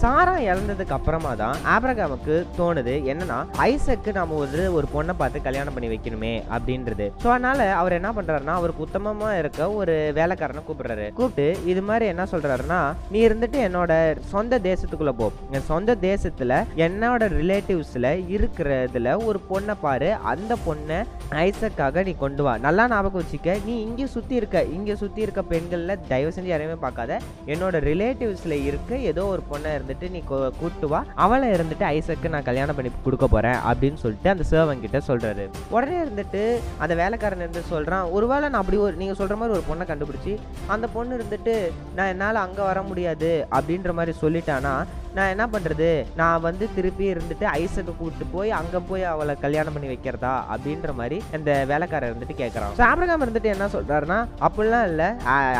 சாரா இறந்ததுக்கு அப்புறமா தான் ஆப்ரகாமுக்கு தோணுது என்னன்னா ஐசக்கு நாம ஒரு ஒரு பொண்ணை பார்த்து கல்யாணம் பண்ணி வைக்கணுமே அப்படின்றது. ஸோ அதனால அவர் என்ன பண்றாருன்னா அவருக்கு உத்தமமா இருக்க ஒரு வேலைக்காரனை கூப்பிடுறாரு. கூப்பிட்டு இது மாதிரி என்ன சொல்றாருன்னா நீ இருந்துட்டு என்னோட சொந்த தேசத்துக்குள்ள போ. என் சொந்த தேசத்துல என்னோட ரிலேட்டிவ்ஸ்ல இருக்கிறதுல ஒரு பொண்ணை பாரு. அந்த பொண்ணை ஐசக்காக நீ கொண்டு வா. நல்லா ஞாபகம் வச்சுக்க. நீ இங்கே சுத்தி இருக்க. இங்க சுத்தி இருக்க பெண்கள்ல தயவு செஞ்சு யாரையுமே பார்க்காத. என்னோட ரிலேட்டிவ்ஸ்ல இருக்க ஏதோ ஒரு பொண்ணை வந்துட்டு நீ கூட்டு வா. அவளை இருந்துட்டு ஐசக்கு நான் கல்யாணம் பண்ணி கொடுக்க போறேன் அப்படின்னு சொல்லிட்டு அந்த சேவன் கிட்ட சொல்றாரு. உடனே இருந்துட்டு அந்த வேலைக்காரன் இருந்து சொல்றான் ஒருவேளை நான் அப்படி ஒரு நீங்க சொல்ற மாதிரி ஒரு பொண்ணை கண்டுபிடிச்சி அந்த பொண்ணு இருந்துட்டு நான் என்னால அங்க வர முடியாது அப்படின்ற மாதிரி சொல்லிட்டானா நான் என்ன பண்ணுறது நான் வந்து திருப்பி இருந்துட்டு ஐசக்கு கூப்பிட்டு போய் அங்கே போய் அவளை கல்யாணம் பண்ணி வைக்கிறதா? அப்படின்ற மாதிரி அந்த வேலைக்காரர் இருந்துட்டு கேட்குறான் ஸோ ஆப்ரகாம் இருந்துட்டு என்ன சொல்கிறாருன்னா அப்படிலாம் இல்லை.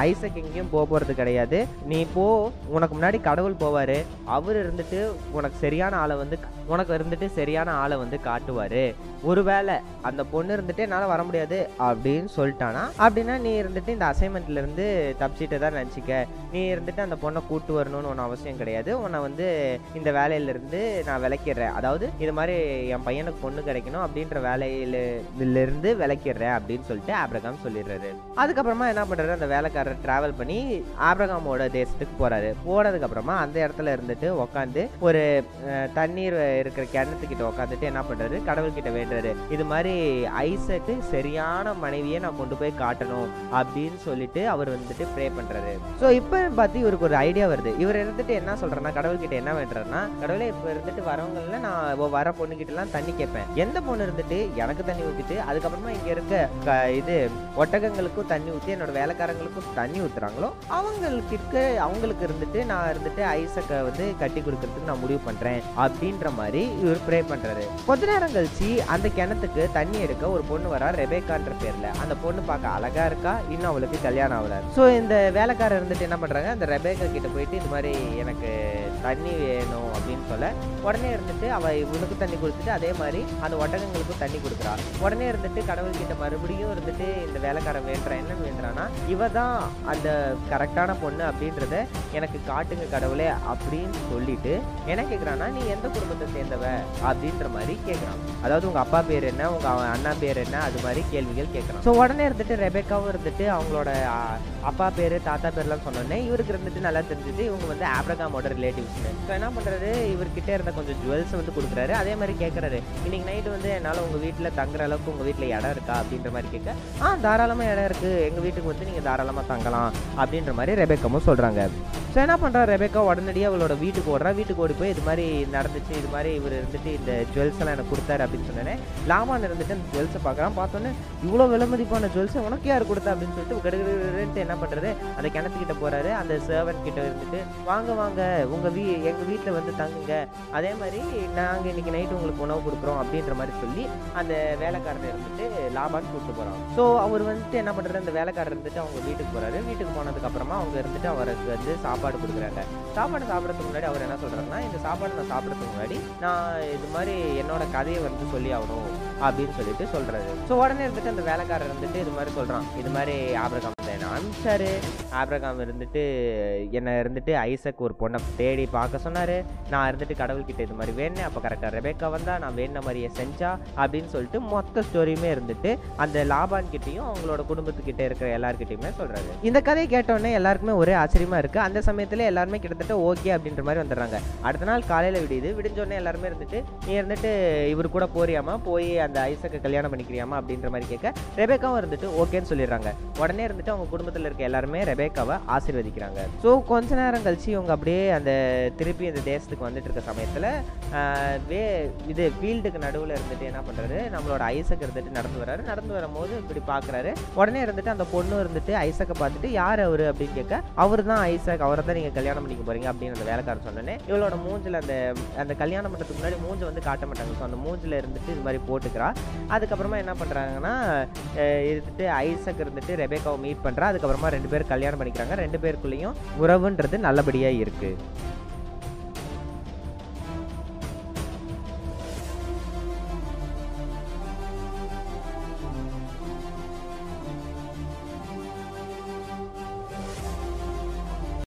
ஐசக் எங்கேயும் போக போகிறது கிடையாது. நீ போ. உனக்கு முன்னாடி கடவுள் போவார். அவர் இருந்துட்டு உனக்கு சரியான ஆளை வந்து உனக்கு இருந்துட்டு சரியான ஆளை வந்து காட்டுவார். ஒருவேளை அந்த பொண்ணு இருந்துட்டு என்னால் வர முடியாது. அப்படின்னு சொல்லிட்டானா. அப்படின்னா நீ இருந்துட்டு இந்த அசைன்மெண்ட்லேருந்து தப்பிச்சிட்டு தான் நினச்சிக்க. நீ இருந்துட்டு அந்த பொண்ணை கூட்டு வரணும்னு ஒன்றும் அவசியம் கிடையாது. உன்னை வந்து இந்த வேலையில இருந்து நான் விளக்கிடுறேன். அதாவது இது மாதிரி என் பையனுக்கு பொண்ணு கிடைக்கணும் அப்படின்ற வேலையில இருந்து விளக்கிடுறேன் அப்படின்னு சொல்லிட்டு ஆப்ரகாம் சொல்லிடுறாரு. அதுக்கப்புறமா என்ன பண்றாரு? அந்த வேலைக்காரர் டிராவல் பண்ணி ஆப்ரகாமோட தேசத்துக்கு போறாரு. போனதுக்கு அப்புறமா அந்த இடத்துல இருந்துட்டு உட்காந்து ஒரு தண்ணீர் இருக்கிற கிணத்துக்கிட்ட உட்காந்துட்டு என்ன பண்றாரு? கடவுள் கிட்ட வேண்டுறாரு. இது மாதிரி ஐசக்கு சரியான மனைவியை நான் கொண்டு போய் காட்டணும் அப்படின்னு சொல்லிட்டு அவர் வந்துட்டு ப்ரே பண்றாரு. ஸோ இப்போ பார்த்து இவருக்கு ஒரு ஐடியா வருது. இவர் இருந்துட்டு என்ன சொல்றேன்னா கடவுள் கிட்ட என்ன வேண்டுறாருன்னா கடவுளே இப்போ இருந்துட்டு வரவங்கள நான் வர பொண்ணுக்கிட்டலாம் எல்லாம் தண்ணி கேட்பேன் எந்த பொண்ணு இருந்துட்டு எனக்கு தண்ணி ஊத்திட்டு அதுக்கப்புறமா இங்க இருக்க க- இது ஒட்டகங்களுக்கும் தண்ணி ஊத்தி என்னோட வேலைக்காரங்களுக்கும் தண்ணி ஊத்துறாங்களோ அவங்களுக்கு அவங்களுக்கு இருந்துட்டு நான் இருந்துட்டு ஐசக்கை வந்து கட்டி கொடுக்கறதுக்கு நான் முடிவு பண்றேன் அப்படின்ற மாதிரி இவர் ப்ரே பண்றாரு. கொஞ்ச நேரம் கழிச்சு அந்த கிணத்துக்கு தண்ணி எடுக்க ஒரு பொண்ணு வரா ரெபேக்கான்ற பேர்ல. அந்த பொண்ணு பார்க்க அழகா இருக்கா? இன்னும் அவளுக்கு கல்யாணம் ஆகல. ஸோ இந்த வேலைக்காரர் இருந்துட்டு என்ன பண்றாங்க? அந்த ரெபேக்கா கிட்ட போயிட்டு இது மாதிரி எனக்கு தண்ணி வேணும் அப்படின்னு சொல்ல உடனே இருந்துட்டு அவ இவனுக்கு தண்ணி கொடுத்துட்டு அதே மாதிரி அந்த ஒட்டகங்களுக்கும் தண்ணி கொடுக்குறா. உடனே இருந்துட்டு கடவுள் கிட்ட மறுபடியும் இருந்துட்டு இந்த வேலைக்காரன் வேண்டுறான். என்ன வேண்டுறான்னா இவ தான் அந்த கரெக்டான பொண்ணு அப்படின்றத எனக்கு காட்டுங்க கடவுளே அப்படின்னு சொல்லிட்டு என்ன கேட்குறான்னா நீ எந்த குடும்பத்தை சேர்ந்தவ? அப்படின்ற மாதிரி கேட்குறான் அதாவது உங்கள் அப்பா பேர் என்ன உங்கள் அவன் அண்ணா பேர் என்ன அது மாதிரி கேள்விகள் கேட்குறான் ஸோ உடனே இருந்துட்டு ரெபேக்காவும் இருந்துட்டு அவங்களோட அப்பா பேர் தாத்தா பேர்லாம் சொன்னோடனே இவருக்கு இருந்துட்டு நல்லா தெரிஞ்சது இவங்க வந்து ஆப்ரகாமோட ரிலேட்டிவ்ஸ்னு. ஸோ என்ன பண்ணுறாரு இவர்கிட்ட இருந்த கொஞ்சம் ஜுவல்ஸ் வந்து கொடுக்குறாரு. அதே மாதிரி கேட்குறாரு இன்னைக்கு நைட்டு வந்து என்னால் உங்கள் வீட்டில் தங்குற அளவுக்கு உங்கள் வீட்டில் இடம் இருக்கா? அப்படின்ற மாதிரி கேட்க ஆ தாராளமாக இடம் இருக்குது எங்கள் வீட்டுக்கு வந்து நீங்கள் தாராளமாக தங்கலாம். அப்படின்ற மாதிரி ரெபேக்காவும் சொல்கிறாங்க ஸோ என்ன பண்ணுறா ரெபேக்கா? உடனடியாக அவளோட வீட்டுக்கு ஓடுறா. வீட்டுக்கு ஓடி போய் இது மாதிரி நடந்துச்சு இது மாதிரி இவர் இருந்துட்டு இந்த ஜுவல்ஸ் எல்லாம் எனக்கு கொடுத்தாரு அப்படின்னு சொன்னேன். லாமான் இருந்துட்டு அந்த ஜுவல்ஸை பார்க்குறான். பார்த்தோன்னே இவ்வளோ விலைமதிப்பான ஜுவல்ஸை உனக்கு யார் கொடுத்தா? அப்படின்னு சொல்லிட்டு கடுகடுன்ட்டு என்ன பண்ணுறது அந்த கிணத்துக்கிட்ட போகிறாரு அந்த சர்வன் கிட்ட இருந்துட்டு வாங்க வாங்க. உங்கள் வீ எங்கள் வீட்டில் வந்து தங்குங்க. அதே மாதிரி நாங்கள் இன்னைக்கு நைட்டு உங்களுக்கு உணவு கொடுக்குறோம். அப்படின்ற மாதிரி சொல்லி அந்த வேலைக்காரர் இருந்துட்டு லாபான்னு கூப்பிட்டு போகிறான் ஸோ அவர் வந்துட்டு என்ன பண்ணுறாரு அந்த வேலைக்காரர் இருந்துட்டு அவங்க வீட்டுக்கு போகிறாரு வீட்டுக்கு போனதுக்கப்புறமா அவங்க இருந்துட்டு அவருக்கு வந்து சாப்பாடு கொடுக்குறாங்க. சாப்பாடு சாப்பிட்றதுக்கு முன்னாடி அவர் என்ன சொல்கிறாருன்னா இந்த சாப்பாடு நான் சாப்பிட்றதுக்கு முன்னாடி நான் இது மாதிரி என்னோட கதையை வந்து சொல்லி ஆகணும் அப்படின்னு சொல்லிட்டு சொல்றாரு. ஸோ உடனே இருந்துட்டு அந்த வேலைக்காரர் இருந்துட்டு இது மாதிரி சொல்றான். இது மாதிரி ஆபிரகாம் காமிச்சார் ஆப்ரகாம் ஆபிரகாம் இருந்துட்டு என்னை இருந்துட்டு ஐசக் ஒரு பொண்ணை தேடி பார்க்க சொன்னார். நான் இருந்துட்டு கடவுள்கிட்ட இது மாதிரி வேணேன் அப்போ கரெக்டாக ரெபேக்கா வந்தால் நான் வேண மாதிரியே செஞ்சா அப்படின்னு சொல்லிட்டு மொத்த ஸ்டோரியுமே இருந்துட்டு அந்த லாபான் கிட்டேயும் அவங்களோட குடும்பத்துக்கிட்ட இருக்கிற எல்லாருக்கிட்டையுமே சொல்கிறாரு இந்த கதையை கேட்டோடனே எல்லாருக்குமே ஒரே ஆச்சரியமா இருக்குது அந்த சமயத்தில் எல்லாருமே கிட்டத்தட்ட ஓகே அப்படின்ற மாதிரி வந்துடுறாங்க. அடுத்த நாள் காலையில் விடியுது. விடிஞ்சோடனே எல்லாருமே இருந்துட்டு நீ இருந்துட்டு இவர் கூட போறியாமா போய் அந்த ஐசக்கை கல்யாணம் பண்ணிக்கிறியாமா அப்படின்ற மாதிரி கேட்க ரெபேக்காவும் இருந்துட்டு ஓகேன்னு சொல்லிடுறாங்க. உடனே இருந்துட்டு அவங்க குடும்பத்தில் இருக்க எல்லாருமே ரெபேக்காவை ஆசீர்வதிக்கிறாங்க. ஸோ கொஞ்ச நேரம் கழிச்சு இவங்க அப்படியே அந்த திருப்பி இந்த தேசத்துக்கு வந்துட்டு இருக்க சமயத்தில் வே இது ஃபீல்டுக்கு நடுவில் இருந்துட்டு என்ன பண்ணுறாரு நம்மளோட ஐசக் இருந்துட்டு நடந்து வர்றாரு. நடந்து வரும்போது இப்படி பார்க்குறாரு உடனே இருந்துட்டு அந்த பொண்ணு இருந்துட்டு ஐசக்கை பார்த்துட்டு யார் அவர்? அப்படின்னு கேட்க அவர் தான் ஐசக். அவரை தான் நீங்கள் கல்யாணம் பண்ணிக்க போகிறீங்க அப்படின்னு அந்த வேலைக்காரன் சொன்னோன்னே இவளோட மூஞ்சில் அந்த அந்த கல்யாணம் பண்ணுறதுக்கு முன்னாடி மூஞ்சை வந்து காட்ட மாட்டாங்க. ஸோ அந்த மூஞ்சில் இருந்துட்டு இது மாதிரி போட்டுக்கிறா. அதுக்கப்புறமா என்ன பண்ணுறாங்கன்னா இருந்துட்டு ஐசக் இருந்துட்டு ரெபேக்காவை மீட் பண்ணுறா அதுக்கப்புறமா ரெண்டு பேரும் கல்யாணம் பண்ணிக்கிறாங்க. ரெண்டு பேருக்குள்ளேயும் உறவுன்றது நல்லபடியாக இருக்குது